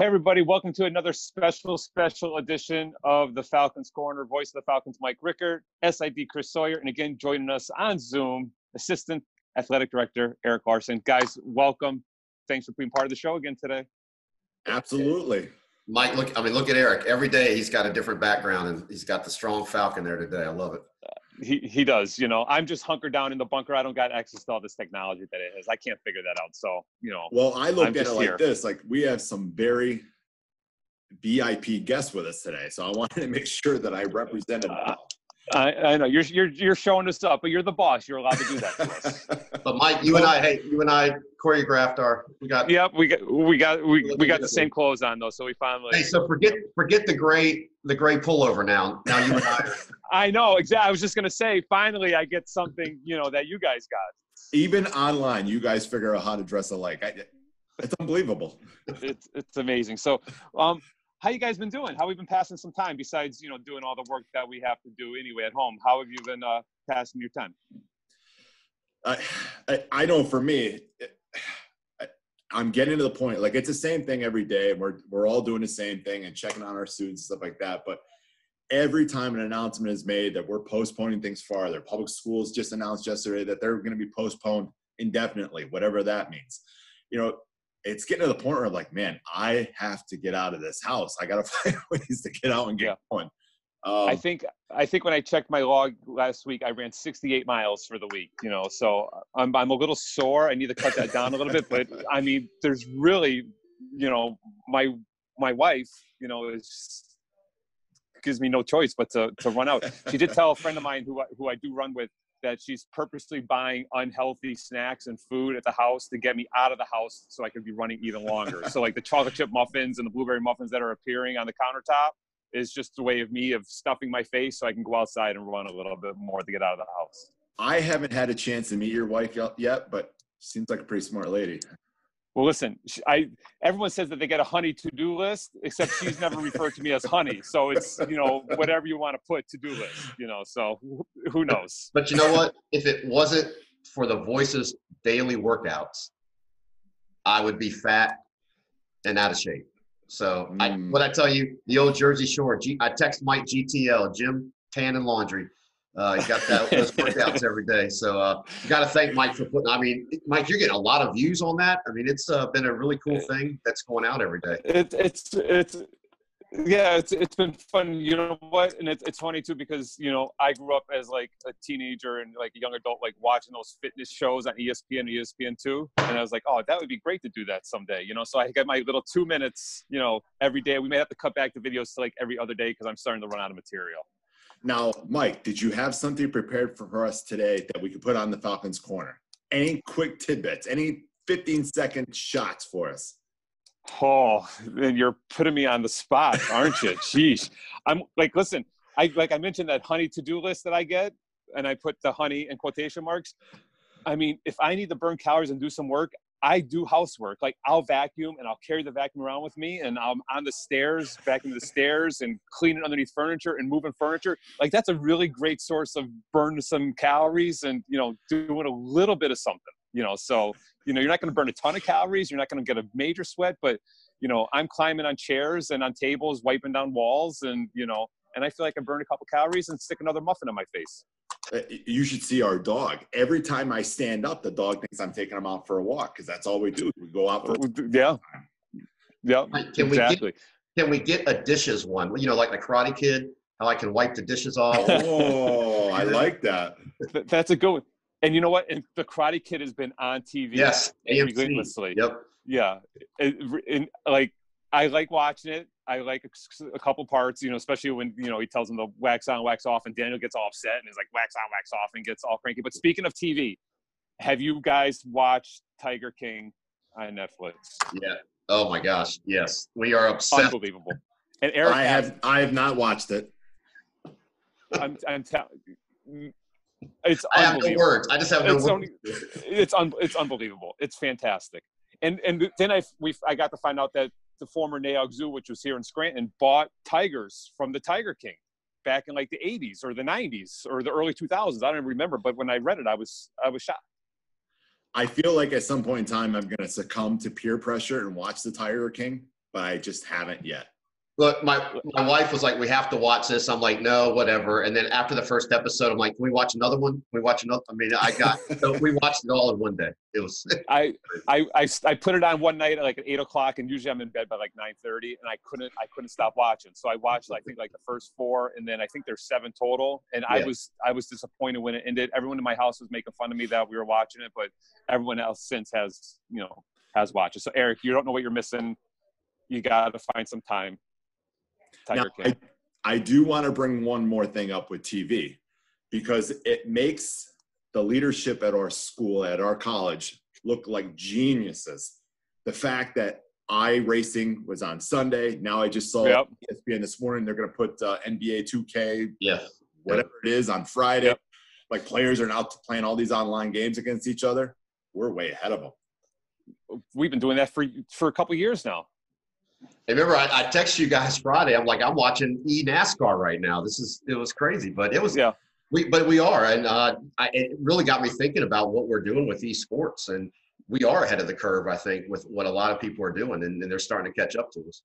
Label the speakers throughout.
Speaker 1: Hey, everybody, welcome to another special, special edition of the Falcons Corner. Voice of the Falcons, Mike Rickert, SID Chris Sawyer, and again, joining us on Zoom, Assistant Athletic Director Eric Larson. Guys, welcome. Thanks for being part of the show again today.
Speaker 2: Absolutely.
Speaker 3: Mike, look, I mean, look at Eric. Every day he's got a different background and he's got the strong Falcon there today. I love it.
Speaker 1: He, he does. You know, I'm just hunkered down in the bunker. I don't got access to all this technology that it is. I can't figure that out. So, you know.
Speaker 2: Well, I look
Speaker 1: I'm
Speaker 2: at it like
Speaker 1: here.
Speaker 2: this: like we have some very VIP guests with us today, so I wanted to make sure that I represented.
Speaker 1: Uh, I, I know you're, you're, you're showing us up, but you're the boss. You're allowed to do that to us.
Speaker 3: But Mike, you and I, hey, you and I choreographed our. We got.
Speaker 1: Yep, we got we got we, we got the same clothes on though, so we finally.
Speaker 3: Hey, so forget forget the gray the gray pullover now. Now you and I. Are,
Speaker 1: I know exactly. I was just gonna say, finally, I get something you know that you guys got.
Speaker 2: Even online, you guys figure out how to dress alike. I, it's unbelievable.
Speaker 1: It's it's amazing. So, um, how you guys been doing? How we been passing some time besides you know doing all the work that we have to do anyway at home? How have you been uh, passing your time?
Speaker 2: I, I, I know for me, I, I'm getting to the point. Like it's the same thing every day, we're we're all doing the same thing and checking on our students and stuff like that. But every time an announcement is made that we're postponing things farther, public schools just announced yesterday that they're going to be postponed indefinitely, whatever that means. You know, it's getting to the point where like, man, I have to get out of this house. I got to find ways to get out and get
Speaker 1: Yeah.
Speaker 2: going. Um,
Speaker 1: I think I think when I checked my log last week, I ran 68 miles for the week. You know, so I'm I'm a little sore. I need to cut that down a little bit. But I mean, there's really, you know, my my wife, you know, is gives me no choice but to to run out. She did tell a friend of mine who I, who I do run with that she's purposely buying unhealthy snacks and food at the house to get me out of the house so I could be running even longer. so like the chocolate chip muffins and the blueberry muffins that are appearing on the countertop is just a way of me of stuffing my face so I can go outside and run a little bit more to get out of the house.
Speaker 2: I haven't had a chance to meet your wife yet, but seems like a pretty smart lady.
Speaker 1: Well, listen, I everyone says that they get a honey to-do list, except she's never referred to me as honey. So it's you know whatever you want to put to-do list, you know. So who knows?
Speaker 3: but you know what? If it wasn't for the voices daily workouts, I would be fat and out of shape. So I,
Speaker 2: Mm.
Speaker 3: what I tell you, the old Jersey Shore. G, I text Mike GTL, Gym Tan and Laundry. Uh, he got that, those workouts every day. So uh, you got to thank Mike for putting. I mean, Mike, you're getting a lot of views on that. I mean, it's uh, been a really cool thing that's going out every day.
Speaker 1: It, it's it's yeah, it's it's been fun. You know what? And it's it's funny too because you know I grew up as like a teenager and like a young adult, like watching those fitness shows on ESPN and ESPN two, and I was like, oh, that would be great to do that someday. You know, so I got my little two minutes. You know, every day. We may have to cut back the videos to like every other day because I'm starting to run out of material.
Speaker 2: Now, Mike, did you have something prepared for us today that we could put on the Falcons corner? Any quick tidbits? Any 15 second shots for us?
Speaker 1: Oh, and you're putting me on the spot, aren't you? Jeez. I'm like, listen, I like I mentioned that honey to-do list that I get, and I put the honey in quotation marks. I mean, if I need to burn calories and do some work, I do housework. Like I'll vacuum and I'll carry the vacuum around with me, and I'm on the stairs, vacuuming the stairs and cleaning underneath furniture and moving furniture. Like that's a really great source of burning some calories and you know doing a little bit of something. You know, so you know you're not going to burn a ton of calories. You're not going to get a major sweat, but you know I'm climbing on chairs and on tables, wiping down walls, and you know, and I feel like I burn a couple calories and stick another muffin on my face.
Speaker 2: Uh, You should see our dog. Every time I stand up, the dog thinks I'm taking him out for a walk because that's all we do. We go out for.
Speaker 1: Yeah, yeah,
Speaker 3: Mike, Can we get can we get a dishes one? You know, like the Karate Kid, how I can wipe the dishes off.
Speaker 2: Oh, I like that.
Speaker 1: That's a good one. And you know what? And the Karate Kid has been on TV
Speaker 3: yes, AMC.
Speaker 1: relentlessly.
Speaker 3: Yep.
Speaker 1: Yeah, it, and like I like watching it. I like a, a couple parts, you know, especially when you know he tells him to wax on, wax off, and Daniel gets all upset and is like wax on, wax off, and gets all cranky. But speaking of TV, have you guys watched Tiger King on Netflix?
Speaker 3: Yeah. Oh my gosh. Yes. We are obsessed.
Speaker 1: Unbelievable. And Eric,
Speaker 2: I have I have not watched it.
Speaker 1: I'm, I'm telling. Mm, it's
Speaker 3: I have no
Speaker 1: unbelievable.
Speaker 3: words. I just have no
Speaker 1: It's
Speaker 3: words.
Speaker 1: only- it's un, it's unbelievable. It's fantastic. And and then I we I got to find out that the former Nay Aug Zoo, which was here in Scranton, bought tigers from the Tiger King back in like the 80s or the 90s or the early 2000s. I don't remember, but when I read it, I was I was shocked.
Speaker 2: I feel like at some point in time I'm going to succumb to peer pressure and watch the Tiger King. but I just haven't yet.
Speaker 3: Look, my my wife was like, "We have to watch this." I'm like, "No, whatever." And then after the first episode, I'm like, "Can we watch another one? Can we watch another?" I mean, I got so we watched it all in one day. It was.
Speaker 1: I, I, I, I put it on one night at like at eight o'clock, and usually I'm in bed by like nine thirty, and I couldn't I couldn't stop watching. So I watched I think like the first four, and then I think there's seven total. And I was I was disappointed when it ended. Everyone in my house was making fun of me that we were watching it, but everyone else since has you know has watched it. So Eric, you don't know what you're missing. You got to find some time.
Speaker 2: Now,
Speaker 1: King.
Speaker 2: I, I do want to bring one more thing up with TV because it makes the leadership at our school, at our college, look like geniuses. The fact that iRacing was on Sunday. Now I just saw
Speaker 1: Yep.
Speaker 2: ESPN this morning. They're going to put uh, NBA 2K,
Speaker 3: yeah.
Speaker 2: whatever it is, on Friday.
Speaker 1: Yep.
Speaker 2: Like players are now playing all these online games against each other. We're way ahead of them.
Speaker 1: We've been doing that for for a couple years now.
Speaker 3: Remember, I, I texted you guys Friday. I'm like, I'm watching e NASCAR right now. This is it was crazy, but it was
Speaker 1: Yeah.
Speaker 3: We but we are, and uh, I, it really got me thinking about what we're doing with esports, and we are ahead of the curve. I think with what a lot of people are doing, and, and they're starting to catch up to us.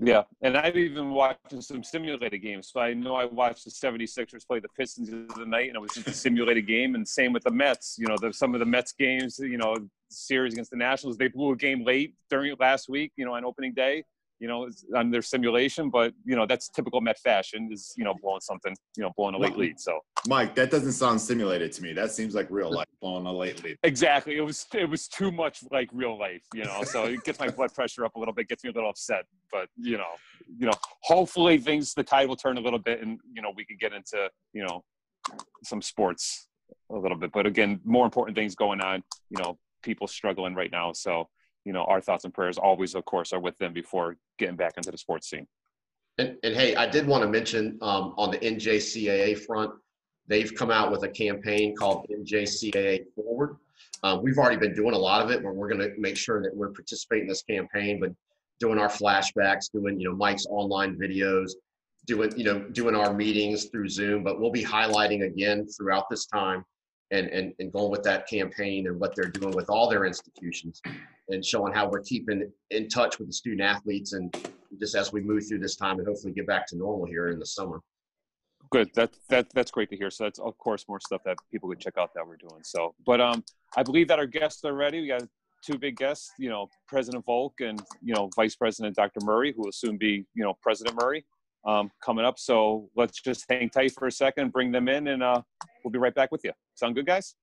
Speaker 1: Yeah, and I've even watched some simulated games. So I know I watched the 76ers play the Pistons the other night, and it was just a simulated game. And same with the Mets. You know, the, some of the Mets games, you know, series against the Nationals, they blew a game late during last week, you know, on opening day, you know, it's on their simulation. But, you know, that's typical Met fashion is, you know, blowing something, you know, blowing a late lead. So
Speaker 2: Mike, that doesn't sound simulated to me. That seems like real life, blowing a late lead.
Speaker 1: exactly. It was, it was too much like real life, you know, so it gets my blood pressure up a little bit, gets me a little upset. But, you know, you know, hopefully things, the tide will turn a little bit and, you know, we can get into, you know, some sports a little bit. But again, more important things going on, you know, people struggling right now. So, you know, our thoughts and prayers always, of course, are with them before getting back into the sports scene.
Speaker 3: And, and hey, I did want to mention um, on the NJCAA front, they've come out with a campaign called NJCAA Forward. Um, we've already been doing a lot of it, but we're going to make sure that we're participating in this campaign, but doing our flashbacks, doing you know Mike's online videos, doing you know doing our meetings through Zoom. But we'll be highlighting again throughout this time, and and and going with that campaign and what they're doing with all their institutions, and showing how we're keeping in touch with the student athletes and just as we move through this time and hopefully get back to normal here in the summer.
Speaker 1: Good. That that that's great to hear. So that's of course more stuff that people could check out that we're doing. So, but um, I believe that our guests are ready. We got two big guests. You know, President Volk and you know Vice President Dr. Murray, who will soon be you know President Murray, um, coming up. So let's just hang tight for a second, bring them in, and uh, we'll be right back with you. Sound good, guys?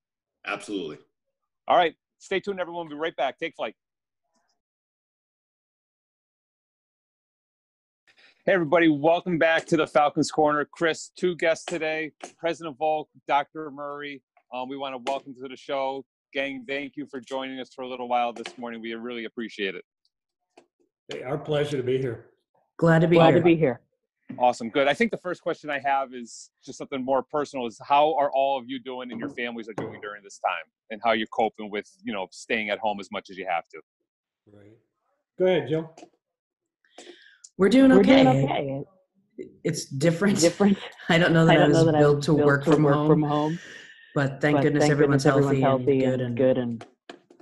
Speaker 2: Absolutely.
Speaker 1: All right. Stay tuned, everyone. We'll be right back. Take flight. Hey, everybody. Welcome back to the Falcons Corner. Chris, two guests today President Volk, Dr. Murray. Um, we want to welcome to the show. Gang, thank you for joining us for a little while this morning. We really appreciate it.
Speaker 4: Hey, our pleasure to be here.
Speaker 5: Glad to be
Speaker 6: Glad
Speaker 5: here.
Speaker 6: to be here.
Speaker 1: Awesome. Good. I think the first question I have is just something more personal is how are all of you doing and your families are doing during this time and how you're coping with, you know, staying at home as much as you have to.
Speaker 4: Right. Go ahead, Jill.
Speaker 5: We're doing
Speaker 6: We're
Speaker 5: okay.
Speaker 6: doing okay.
Speaker 5: It's different.
Speaker 6: Different.
Speaker 5: I don't know that
Speaker 6: I
Speaker 5: I,
Speaker 6: don't
Speaker 5: was
Speaker 6: know that I
Speaker 5: built
Speaker 6: was
Speaker 5: to
Speaker 6: built
Speaker 5: work,
Speaker 6: to
Speaker 5: from,
Speaker 6: work
Speaker 5: home,
Speaker 6: from home.
Speaker 5: but thank
Speaker 6: but
Speaker 5: goodness
Speaker 6: thank
Speaker 5: everyone's
Speaker 6: goodness
Speaker 5: healthy,
Speaker 6: everyone's healthy
Speaker 5: and good,
Speaker 6: and
Speaker 5: and
Speaker 6: good, and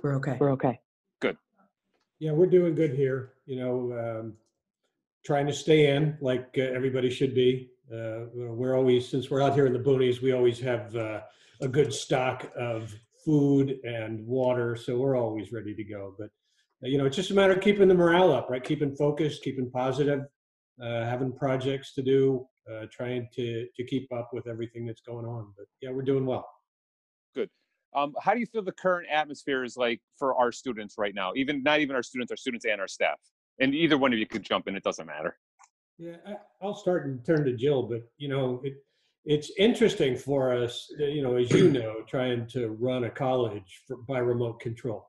Speaker 5: we're okay.
Speaker 6: we're okay. Good.
Speaker 4: Yeah, we're doing good here. You know, um, trying to stay in like uh, everybody should be. Uh, we're always, since we're out here in the boonies, we always have uh, a good stock of food and water, so we're always ready to go. But uh, you know, it's just a matter of keeping the morale up, right? Keeping focused, keeping positive, uh, having projects to do, uh, trying to to keep up with everything that's going on. But yeah, we're doing well. Good.
Speaker 1: Um, how do you feel the current atmosphere is like for our students right now? Even not even our students, our students and our staff. And either one of you could jump in. It doesn't matter.
Speaker 4: Yeah, I'll start and turn to Jill, but you know, it, it's interesting for us, you know, as you know, trying to run a college for, by remote control.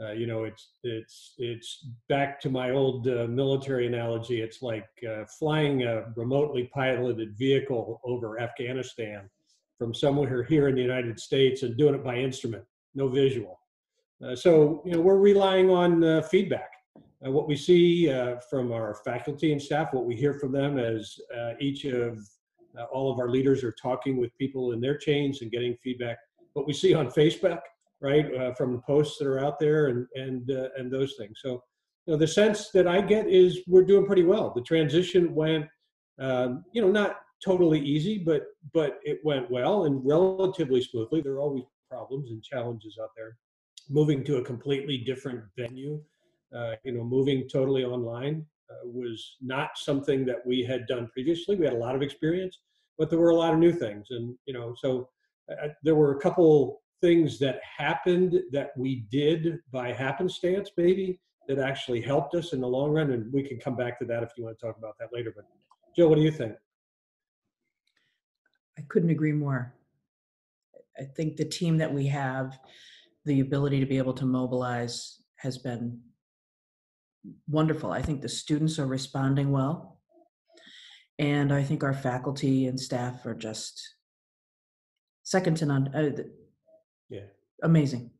Speaker 4: Uh, you know, it's it's it's back to my old uh, military analogy. It's like uh, flying a remotely piloted vehicle over Afghanistan from somewhere here in the United States and doing it by instrument, no visual. Uh, so you know, we're relying on uh, feedback uh, what we see uh, from our faculty and staff, what we hear from them as uh, each of uh, all of our leaders are talking with people in their chains and getting feedback. What we see on Facebook, right, uh, from the posts that are out there and and uh, and those things. So you know, the sense that I get is we're doing pretty well. The transition went, um, you know, not totally easy, but but it went well and relatively smoothly. There are always problems and challenges out there. Moving to a completely different venue, you know, moving totally online uh, was not something that we had done previously. We had a lot of experience, but there were a lot of new things, and you know, so uh, there were a couple things that happened that we did by happenstance, maybe that actually helped us in the long run, and we can come back to that if you want to talk about that later. But Jill, what do you think?
Speaker 5: I couldn't agree more. I think the team that we have, the ability to be able to mobilize has been wonderful. I think the students are responding well. And I think our faculty and staff are just second to none. Uh,
Speaker 4: Yeah.
Speaker 5: amazing.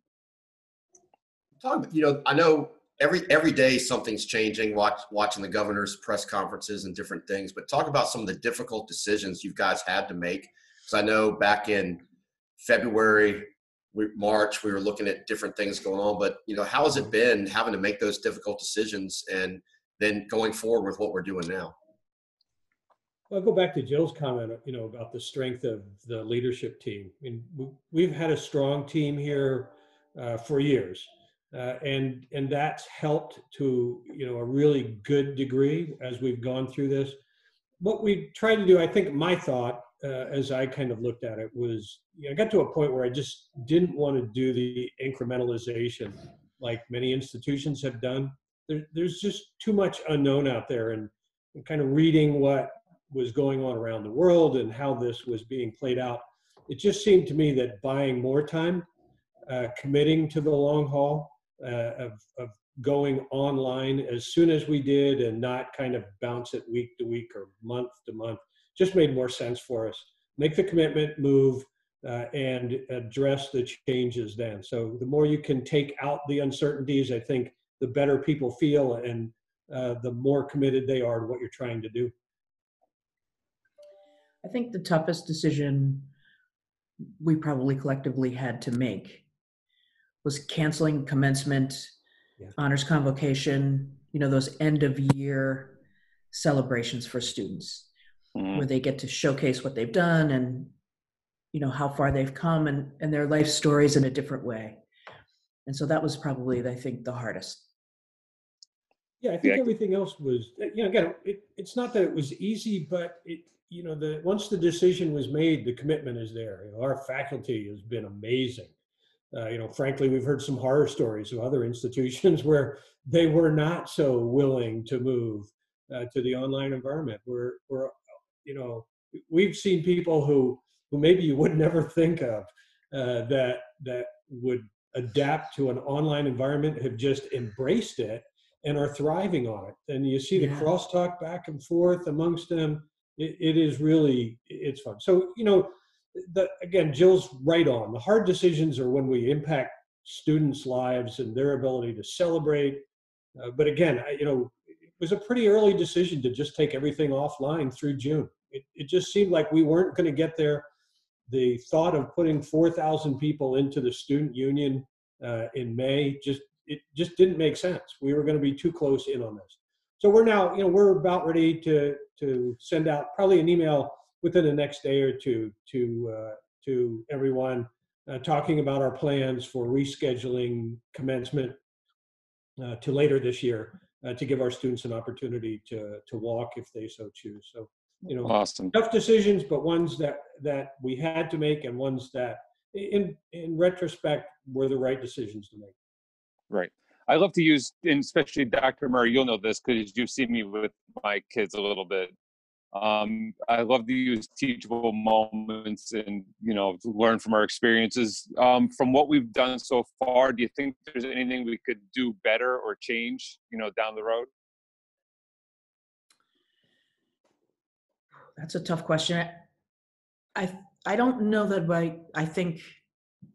Speaker 3: Talk, you know, I know every every day something's changing. Watch watching the governor's press conferences and different things, but talk about some of the difficult decisions you guys had to make. Because I know back in February, we, March, we were looking at different things going on. But you know, how has it been having to make those difficult decisions and then going forward with what we're doing now?
Speaker 4: Well, I'll go back to Jill's comment, you know, about the strength of the leadership team. I mean, we- we've had a strong team here uh, for years, uh, and and that's helped to you know a really good degree as we've gone through this. What we tried to do, I think, my thought uh, as I kind of looked at it was, you know, I got to a point where I just didn't want to do the incrementalization like many institutions have done. There, there's just too much unknown out there, and, and kind of reading what was going on around the world and how this was being played out. It just seemed to me that buying more time, uh, committing to the long haul, uh, of, of going online as soon as we did and not kind of bounce it week to week or month to month just made more sense for us. Make the commitment, move, uh, and address the changes then. So the more you can take out the uncertainties, I think the better people feel and uh, the more committed they are to what you're trying to do.
Speaker 5: I think the toughest decision we probably collectively had to make was canceling commencement,
Speaker 4: Yeah.
Speaker 5: honors convocation, you know, those end of year celebrations for students
Speaker 1: Mhm.
Speaker 5: where they get to showcase what they've done and you know how far they've come and, and their life stories in a different way. And so that was probably, I think, the hardest.
Speaker 4: Yeah, I think
Speaker 1: Yeah.
Speaker 4: everything else was, uh, you know, again, it, it's not that it was easy, but it, you know, the, once the decision was made, the commitment is there. You know, our faculty has been amazing. Uh, you know, frankly, we've heard some horror stories of other institutions where they were not so willing to move uh, to the online environment. Where, where, you know, we've seen people who, who maybe you would never think of uh, that that would adapt to an online environment have just embraced it and are thriving on it. And you see the
Speaker 5: Yeah.
Speaker 4: crosstalk back and forth amongst them. It, it is really it's fun. So you know, the, again, Jill's right on. The hard decisions are when we impact students' lives and their ability to celebrate. Uh, but again, I, you know, it was a pretty early decision to just take everything offline through June. It, it just seemed like we weren't going to get there. The thought of putting 4,000 people into the student union uh, in May just it just didn't make sense. We were going to be too close in on this. So we're now, you know, we're about ready to to send out probably an email within the next day or two to uh, to everyone, uh, talking about our plans for rescheduling commencement uh, to later this year uh, to give our students an opportunity to to walk if they so choose. So you know,
Speaker 1: Awesome.
Speaker 4: tough decisions, but ones that that we had to make and ones that, in in retrospect, were the right decisions to make.
Speaker 1: Right. I love to use, and especially Dr. Murray, you'll know this because you've seen me with my kids a little bit. Um, I love to use teachable moments and, you know, learn from our experiences. Um, from what we've done so far, do you think there's anything we could do better or change, you know, down the road?
Speaker 5: That's a tough question. I I don't know that I I think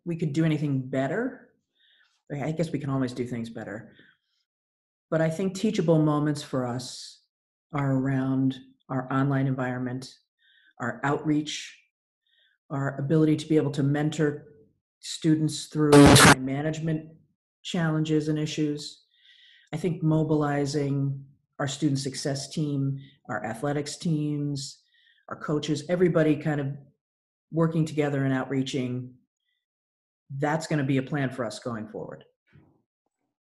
Speaker 5: we could do anything better. I guess we can always do things better. But I think teachable moments for us are around our online environment, our outreach, our ability to be able to mentor students through time management challenges and issues, I think mobilizing our student success team, our athletics teams, our coaches, everybody kind of working together and outreaching, that's going to be a plan for us going forward.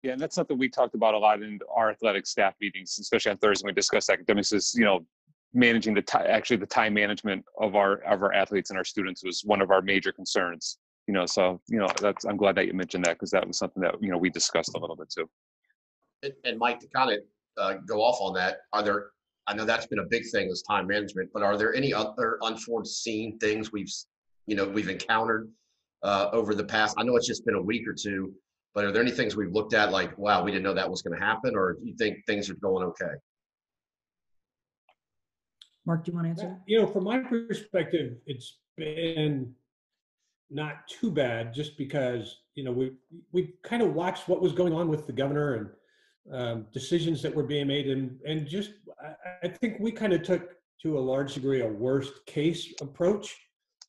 Speaker 1: Yeah, and that's something we talked about a lot in our athletic staff meetings, especially on Thursday when we discussed academics. Is you know managing the time, actually the time management of our of our athletes and our students was one of our major concerns. You know, so you know that's I'm glad that you mentioned that because that was something that you know we discussed a little bit too.
Speaker 3: And, and Mike, to kind of uh, go off on that, are there? I know that's been a big thing is time management, but are there any other unforeseen things we've you know we've encountered uh, over the past? I know it's just been a week or two, but are there any things we've looked at like, wow, we didn't know that was going to happen, or do you think things are going okay?
Speaker 5: Mark, do you want to answer?
Speaker 4: You know, from my perspective, it's been not too bad just because, you know, we, we kind of watched what was going on with the governor and um, decisions that were being made. And, and just, I, I think we kind of took to a large degree a worst case approach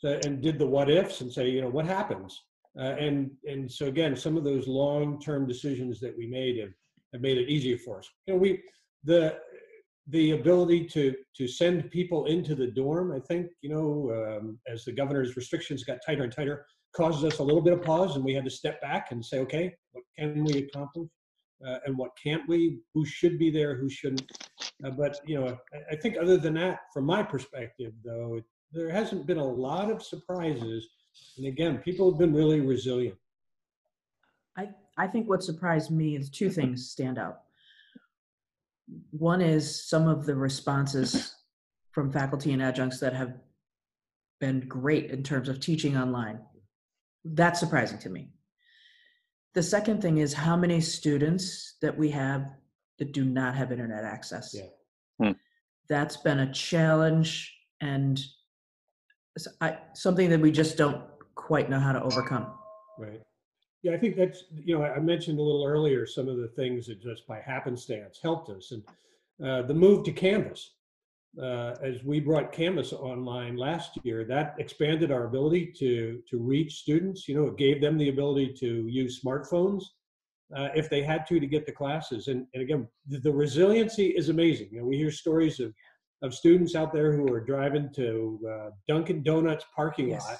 Speaker 4: to, and did the what ifs and say, you know, what happens? Uh, and and so again, some of those long-term decisions that we made have, have made it easier for us. You know, we the the ability to to send people into the dorm, I think, you know, um, as the governor's restrictions got tighter and tighter, caused us a little bit of pause, and we had to step back and say, okay, what can we accomplish, uh, and what can't we? Who should be there? Who shouldn't? Uh, but you know, I, I, think other than that, from my perspective, though, there hasn't been a lot of surprises and again, people have been really resilient.
Speaker 5: I, I think what surprised me is two things stand out. One is some of the responses from faculty and adjuncts that have been great in terms of teaching online. That's surprising to me. The second thing is how many students that we have that do not have internet access.
Speaker 4: Yeah.
Speaker 1: Hmm.
Speaker 5: That's been a challenge and I, something that we just don't quite know how to overcome.
Speaker 4: Right. Yeah, I think that's, you know, I mentioned a little earlier some of the things that just by happenstance helped us. And uh, the move to Canvas, uh, as we brought Canvas online last year, that expanded our ability to, to reach students. You know, it gave them the ability to use smartphones uh, if they had to to get to classes. And, and again, the, the resiliency is amazing. You know, we hear stories of of students out there who are driving to uh, Dunkin' Donuts parking yes. lot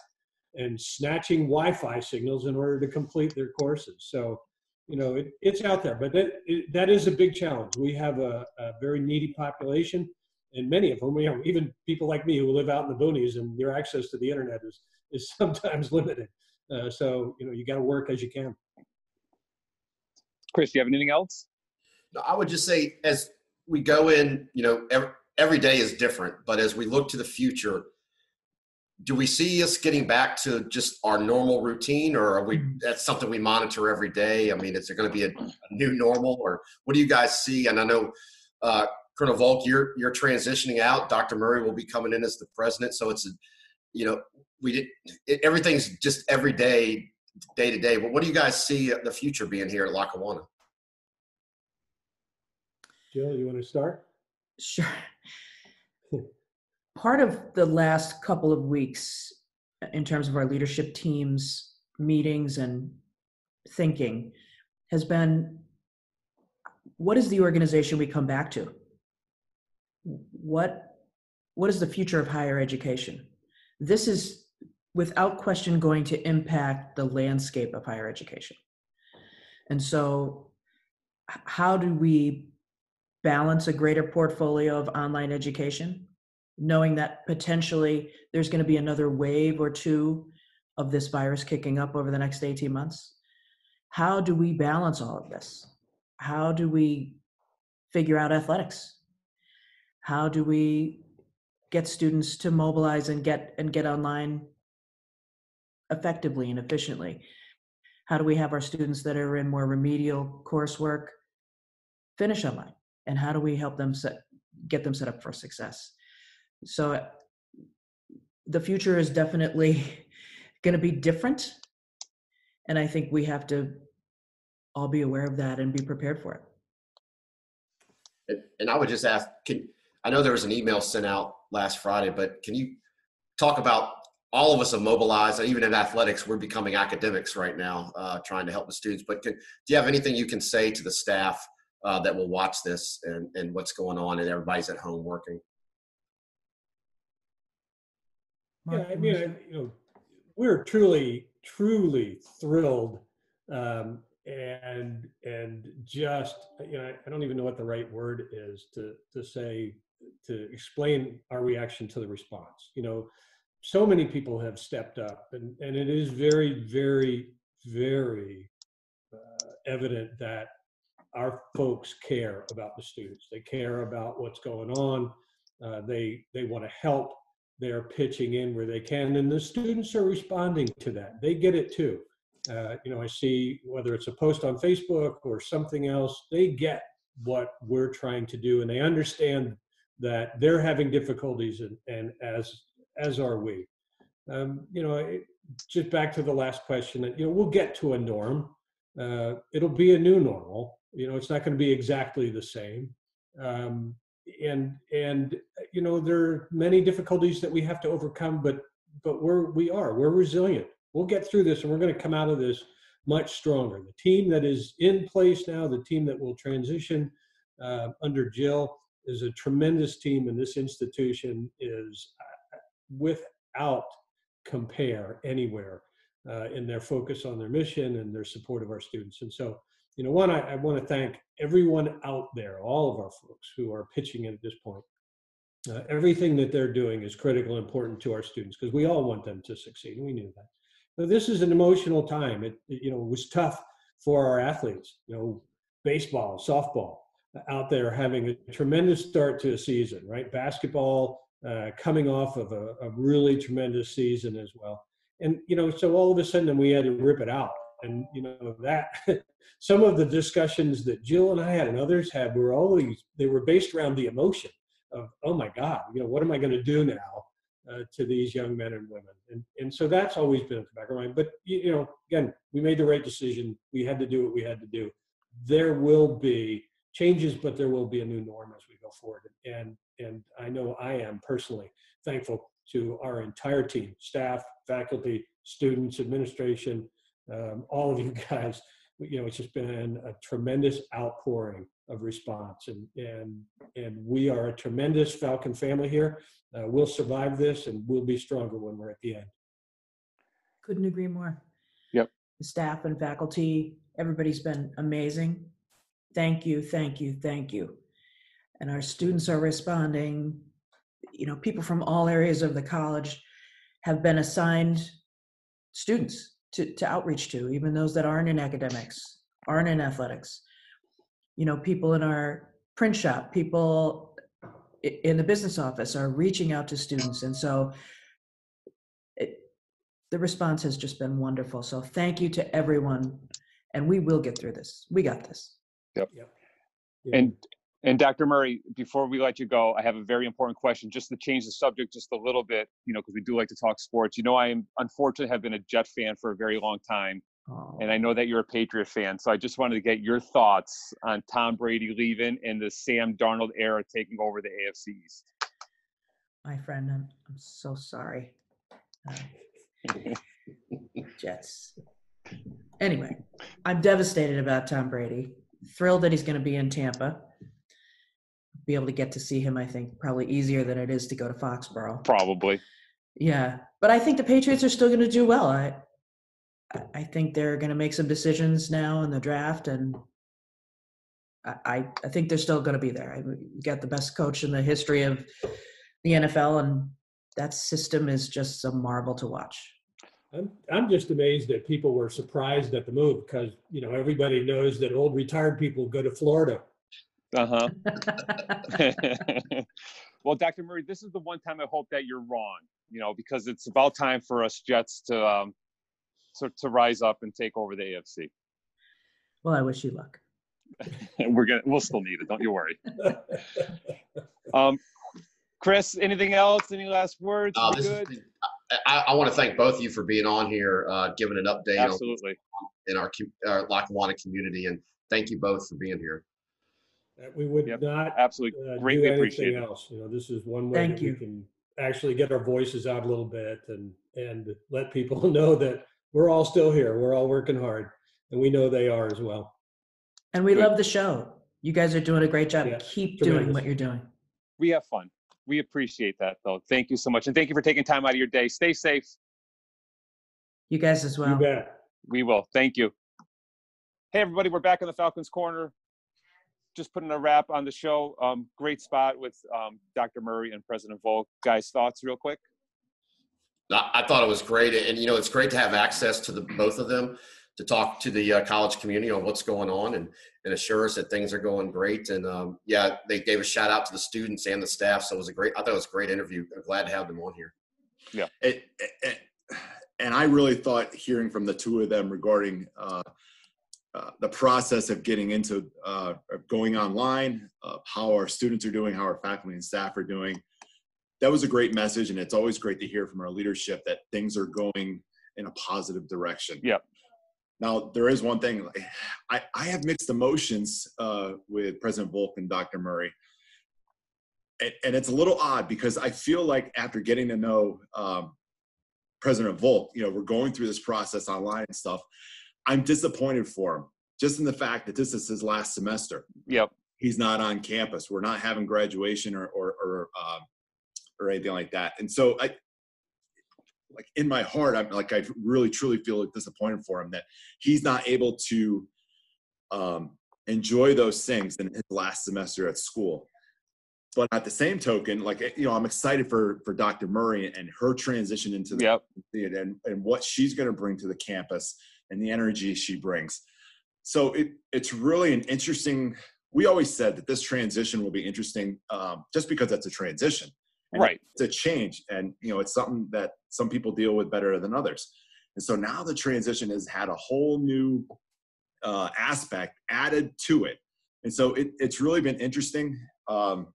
Speaker 4: and snatching Wi-Fi signals in order to complete their courses. So, you know, it, it's out there, but that it, that is a big challenge. We have a, a, very needy population, and many of them, you know, even people like me who live out in the boonies, and your access to the internet is is sometimes limited. Uh, so, you know, you got to work as you can.
Speaker 1: Chris, do you have anything else?
Speaker 3: No, I would just say, as we go in, you know, every, every day is different, but as we look to the future, do we see us getting back to just our normal routine or are we mm-hmm. that's something we monitor every day i mean is there going to be a, a new normal or what do you guys see and i know uh, colonel volk you're you're transitioning out. Dr murray will be coming in as the president. So it's a, you know we did it, everything's just every day day to day. But what do you guys see the future being here at lackawanna?
Speaker 4: Jill you want to start?
Speaker 5: Sure. Part of the last couple of weeks, in terms of our leadership teams, meetings, and thinking, has been what is the organization we come back to? What, what is the future of higher education? This is without question going to impact the landscape of higher education. And so, how do we balance a greater portfolio of online education, knowing that potentially there's going to be another wave or two of this virus kicking up over the next 18 months? How do we balance all of this? How do we figure out athletics? How do we get students to mobilize and get and get online effectively and efficiently? How do we have our students that are in more remedial coursework finish online? and how do we help them set get them set up for success so the future is definitely going to be different and i think we have to all be aware of that and be prepared for
Speaker 3: it and i would just ask can i know there was an email sent out last friday but can you talk about all of us have mobilized even in athletics we're becoming academics right now uh, trying to help the students but can, do you have anything you can say to the staff uh, that will watch this and, and what's going on, and everybody's at home working.
Speaker 4: Yeah, I mean, I, you know, we're truly, truly thrilled, um, and and just you know, I don't even know what the right word is to to say to explain our reaction to the response. You know, so many people have stepped up, and and it is very, very, very uh, evident that our folks care about the students. They care about what's going on. Uh, they they want to help they're pitching in where they can and the students are responding to that they get it too uh, you know i see whether it's a post on facebook or something else they get what we're trying to do and they understand that they're having difficulties and, and as as are we. Um, you know it, just back to the last question That, you know we'll get to a norm. Uh, it'll be a new normal. You know it's not going to be exactly the same. Um, and and you know there are many difficulties that we have to overcome but but we're we are we're resilient. We'll get through this and we're going to come out of this much stronger. The team that is in place now the team that will transition uh, under jill is a tremendous team and this institution is uh, without compare anywhere uh, in their focus on their mission and their support of our students and so you know, one, I, I want to thank everyone out there, all of our folks who are pitching in at this point. Uh, everything that they're doing is critical and important to our students because we all want them to succeed. We knew that. This is an emotional time. It, it, you know, was tough for our athletes, you know, baseball, softball out there having a tremendous start to a season, right? Basketball uh, coming off of a, a really tremendous season as well. And, you know, so all of a sudden we had to rip it out. And you know that some of the discussions that jill and i had and others had were always they were based around the emotion of oh my god you know what am i going to do now uh, to these young men and women? And and so that's always been at the back of my mind. But you, you know again we made the right decision. We had to do what we had to do. There will be changes but there will be a new norm as we go forward and and i know i am personally thankful to our entire team staff faculty students administration um, all of you guys, you know, it's just been a tremendous outpouring of response, and and and we are a tremendous Falcon family here. Uh, we'll survive this, and we'll be stronger when we're at the end.
Speaker 5: Couldn't agree more.
Speaker 1: Yep.
Speaker 5: The staff and faculty, everybody's been amazing. Thank you, thank you, thank you. And our students are responding. You know, people from all areas of the college have been assigned students to, to outreach to, even those that aren't in academics, aren't in athletics. You know, people in our print shop, people in the business office are reaching out to students. And so it, the response has just been wonderful. So thank you to everyone. And we will get through this. We got this.
Speaker 4: Yeah.
Speaker 1: And and Dr. Murray, before we let you go, I have a very important question, just to change the subject just a little bit, you know, because we do like to talk sports. You know, I am unfortunately have been a Jet fan for a very long time,
Speaker 5: Oh,
Speaker 1: and I know that you're a Patriot fan. So I just wanted to get your thoughts on Tom Brady leaving and the Sam Darnold era taking over the AFC East.
Speaker 5: my friend, I'm, I'm so sorry. Uh, Jets. Anyway, I'm devastated about Tom Brady. Thrilled that he's going to be in Tampa. Be able to get to see him, I think, probably easier than it is to go to Foxborough.
Speaker 1: Probably.
Speaker 5: Yeah, but I think the Patriots are still going to do well. I, I- think they're going to make some decisions now in the draft, and I, I, think they're still going to be there. I, got the best coach in the history of the NFL, and that system is just a marvel to watch.
Speaker 4: I'm, I'm just amazed that people were surprised at the move because you know everybody knows that old retired people go to Florida.
Speaker 1: Uh huh. well, Dr. Murray, this is the one time I hope that you're wrong. You know, because it's about time for us Jets to um, to, to rise up and take over the AFC.
Speaker 5: well, I wish you luck.
Speaker 1: We're gonna we'll still need it. Don't you worry. Um, Chris, anything else? Any last words?
Speaker 3: Uh,
Speaker 1: We
Speaker 3: this
Speaker 1: good?
Speaker 3: is, I, I want to thank both of you for being on here, uh, giving an update on,
Speaker 1: Absolutely.
Speaker 3: in our, com- our Lackawanna community, and thank you both for being here.
Speaker 4: We would
Speaker 1: Yep,
Speaker 4: not
Speaker 1: Absolutely.
Speaker 4: uh,
Speaker 1: Greatly
Speaker 4: do
Speaker 1: appreciate
Speaker 4: anything
Speaker 1: it.
Speaker 4: else. You know, this is one way
Speaker 5: Thank
Speaker 4: that
Speaker 5: you.
Speaker 4: we can actually get our voices out a little bit and and let people know that we're all still here. We're all working hard, and we know they are as well.
Speaker 5: And we
Speaker 1: Good.
Speaker 5: love the show. You guys are doing a great job.
Speaker 4: Yeah,
Speaker 5: Keep doing what you're doing.
Speaker 1: We have fun. We appreciate that, though. Thank you so much, and thank you for taking time out of your day. Stay safe.
Speaker 5: You guys as
Speaker 4: You
Speaker 5: well.
Speaker 4: bet.
Speaker 1: We will. Thank you. Hey, everybody, we're back in the Falcons Corner. Just putting a wrap on the show. Um, great spot with um, Dr. Murray and President Volk. Guys, thoughts real quick?
Speaker 3: I, I thought it was great, and you know, it's great to have access to the both of them to talk to the uh, college community on what's going on and and assure us that things are going great. And um, yeah, they gave a shout out to the students and the staff, so it was a great. I thought it was a great interview. I'm glad to have them on here.
Speaker 2: it, it, and I really thought hearing from the two of them regarding uh, uh, the process of getting into uh, going online, uh, how our students are doing, how our faculty and staff are doing. That was a great message, and it's always great to hear from our leadership that things are going in a positive direction.
Speaker 1: Yep.
Speaker 2: Now there is one thing I, I have mixed emotions uh, with President Volk and Dr. Murray. And, and it's a little odd because I feel like after getting to know um, President Volk, you know, we're going through this process online and stuff. I'm disappointed for him, just in the fact that this is his last semester.
Speaker 1: Yep.
Speaker 2: He's not on campus. We're not having graduation or or or, uh, or anything like that. And so I, like in my heart, I'm like I really truly feel disappointed for him that he's not able to um, enjoy those things in his last semester at school. But at the same token, like you know, I'm excited for for Dr. Murray and her transition into the
Speaker 1: Yep.
Speaker 2: and, and what she's going to bring to the campus and the energy she brings. So it, it's really an interesting. We always said that this transition will be interesting, um, just because it's a transition, And
Speaker 1: Right.
Speaker 2: It's a change, and you know, it's something that some people deal with better than others. And so now the transition has had a whole new uh, aspect added to it, and so it, it's really been interesting. Um,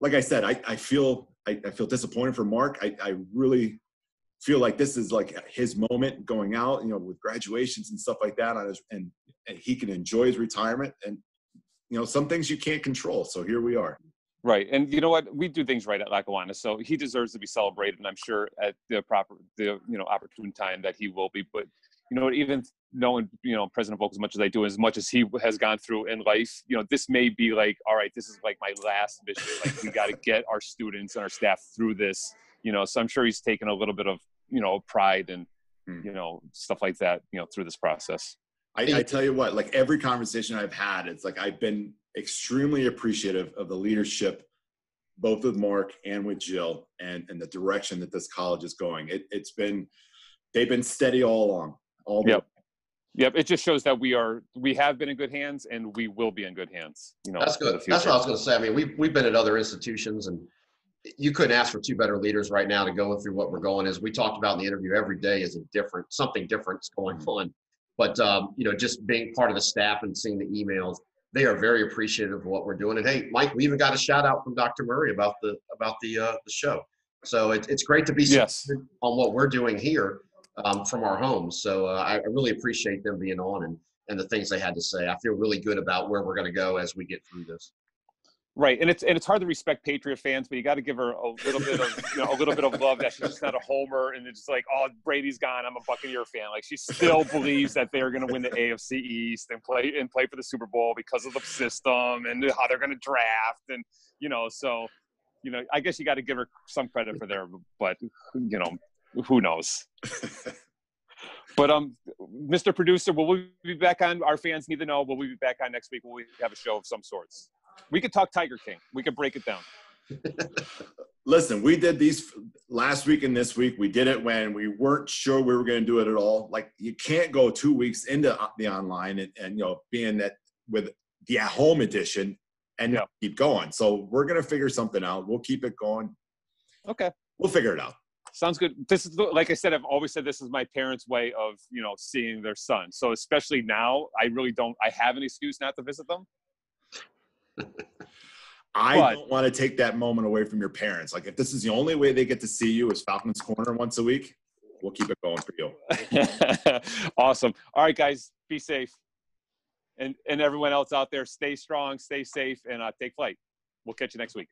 Speaker 2: like I said, I, I feel I, I feel disappointed for Mark. I, I really feel like this is like his moment going out, you know, with graduations and stuff like that on his, and, and he can enjoy his retirement and, you know, some things you can't control. So here we are.
Speaker 1: Right. And you know what? We do things right at Lackawanna. So he deserves to be celebrated. And I'm sure at the proper, the, you know, opportune time that he will be. But, you know, even knowing, you know, President Volk as much as I do, as much as he has gone through in life, you know, this may be like, all right, this is like my last mission. Like we got to get our students and our staff through this, you know, so I'm sure he's taken a little bit of, you know, pride and,
Speaker 2: Hmm.
Speaker 1: you know, stuff like that, you know, through this process.
Speaker 2: I, I tell you what, like every conversation I've had, it's like I've been extremely appreciative of the leadership, both with Mark and with Jill, and and the direction that this college is going. It, it's been, they've been steady all along. All the
Speaker 1: Yep. Yep. It just shows that we are, we have been in good hands and we will be in good hands, you know.
Speaker 3: That's good. That's what I was going to say. I mean, we've, we've been at other institutions and you couldn't ask for two better leaders right now to go through what we're going. As we talked about in the interview, every day is a different, something different is going on. But, um, you know, just being part of the staff and seeing the emails, they are very appreciative of what we're doing. And hey, Mike, we even got a shout out from Dr. Murray about the, about the, uh, the show. So it, it's great to be
Speaker 1: Yes.
Speaker 3: on what we're doing here um, from our homes. So uh, I, I really appreciate them being on and, and the things they had to say. I feel really good about where we're going to go as we get through this.
Speaker 1: Right, and it's and it's hard to respect Patriot fans, but you got to give her a little bit of you know a little bit of love that she's just not a homer and it's just like oh Brady's gone, I'm a Buccaneer fan. Like she still believes that they're going to win the AFC East and play and play for the Super Bowl because of the system and how they're going to draft and you know so you know I guess you got to give her some credit for there, but you know who knows. But um, Mr. Producer, will we be back on? Our fans need to know. Will we be back on next week? Will we have a show of some sorts? We could talk Tiger King. We could break it down.
Speaker 2: Listen, we did these last week and this week. We did it when we weren't sure we were going to do it at all. Like you can't go two weeks into the online and, and you know being that with the at home edition and
Speaker 1: Yeah.
Speaker 2: keep going. So we're going to figure something out. We'll keep it going.
Speaker 1: Okay,
Speaker 2: We'll figure it out.
Speaker 1: sounds good. This is like I said. I've always said this is my parents' way of you know seeing their son. So especially now, I really don't. I have an excuse not to visit them.
Speaker 2: I
Speaker 1: But-
Speaker 2: don't want to take that moment away from your parents. Like if this is the only way they get to see you is Falcons Corner once a week, we'll keep it going for you.
Speaker 1: awesome. All right, guys, be safe, and and everyone else out there, stay strong, stay safe, and uh, take flight. We'll catch you next week.